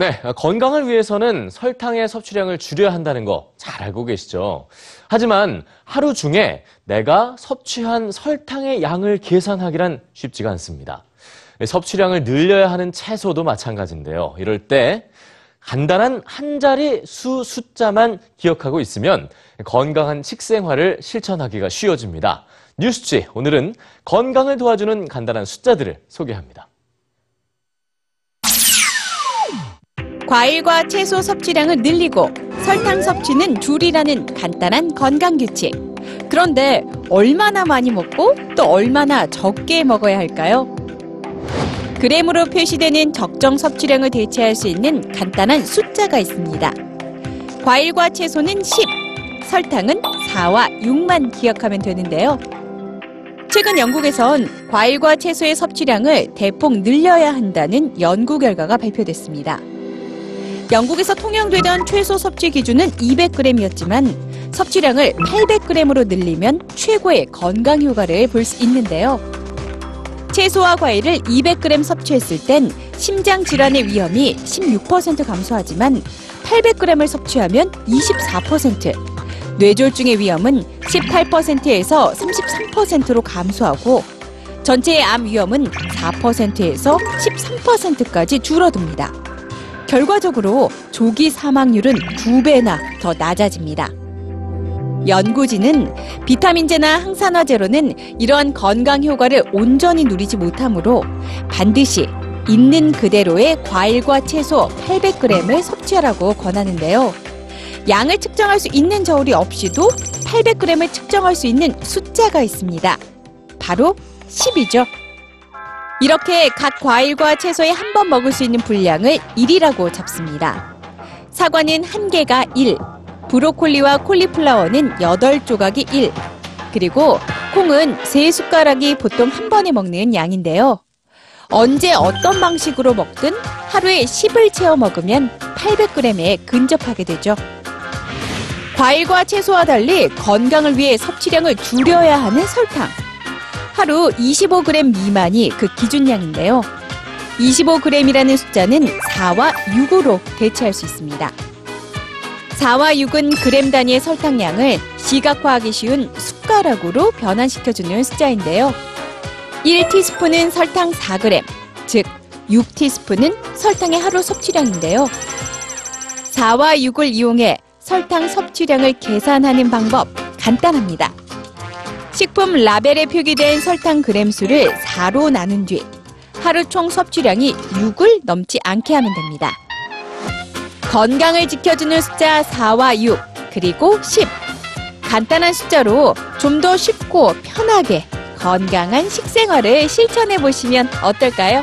네, 건강을 위해서는 설탕의 섭취량을 줄여야 한다는 거 잘 알고 계시죠? 하지만 하루 중에 내가 섭취한 설탕의 양을 계산하기란 쉽지가 않습니다. 섭취량을 늘려야 하는 채소도 마찬가지인데요. 이럴 때 간단한 한 자리 수 숫자만 기억하고 있으면 건강한 식생활을 실천하기가 쉬워집니다. 뉴스지 오늘은 건강을 도와주는 간단한 숫자들을 소개합니다. 과일과 채소 섭취량을 늘리고 설탕 섭취는 줄이라는 간단한 건강 규칙. 그런데 얼마나 많이 먹고 또 얼마나 적게 먹어야 할까요? 그램으로 표시되는 적정 섭취량을 대체할 수 있는 간단한 숫자가 있습니다. 과일과 채소는 10, 설탕은 4와 6만 기억하면 되는데요. 최근 영국에선 과일과 채소의 섭취량을 대폭 늘려야 한다는 연구 결과가 발표됐습니다. 영국에서 통용되던 최소 섭취 기준은 200g이었지만 섭취량을 800g으로 늘리면 최고의 건강 효과를 볼 수 있는데요. 채소와 과일을 200g 섭취했을 땐 심장 질환의 위험이 16% 감소하지만 800g을 섭취하면 24%, 뇌졸중의 위험은 18%에서 33%로 감소하고 전체의 암 위험은 4%에서 13%까지 줄어듭니다. 결과적으로 조기 사망률은 두 배나 더 낮아집니다. 연구진은 비타민제나 항산화제로는 이러한 건강 효과를 온전히 누리지 못하므로 반드시 있는 그대로의 과일과 채소 800g을 섭취하라고 권하는데요. 양을 측정할 수 있는 저울이 없이도 800g을 측정할 수 있는 숫자가 있습니다. 바로 10이죠. 이렇게 각 과일과 채소에 한 번 먹을 수 있는 분량을 1이라고 잡습니다. 사과는 한 개가 1, 브로콜리와 콜리플라워는 8조각이 1, 그리고 콩은 3숟가락이 보통 한 번에 먹는 양인데요. 언제 어떤 방식으로 먹든 하루에 10을 채워 먹으면 800g에 근접하게 되죠. 과일과 채소와 달리 건강을 위해 섭취량을 줄여야 하는 설탕. 하루 25g 미만이 그 기준량인데요. 25g이라는 숫자는 4와 6으로 대체할 수 있습니다. 4와 6은 그램 단위의 설탕량을 시각화하기 쉬운 숟가락으로 변환시켜주는 숫자인데요. 1티스푼은 설탕 4g, 즉 6티스푼은 설탕의 하루 섭취량인데요. 4와 6을 이용해 설탕 섭취량을 계산하는 방법 간단합니다. 식품 라벨에 표기된 설탕 그램 수를 4로 나눈 뒤 하루 총 섭취량이 6을 넘지 않게 하면 됩니다. 건강을 지켜주는 숫자 4와 6, 그리고 10. 간단한 숫자로 좀 더 쉽고 편하게 건강한 식생활을 실천해 보시면 어떨까요?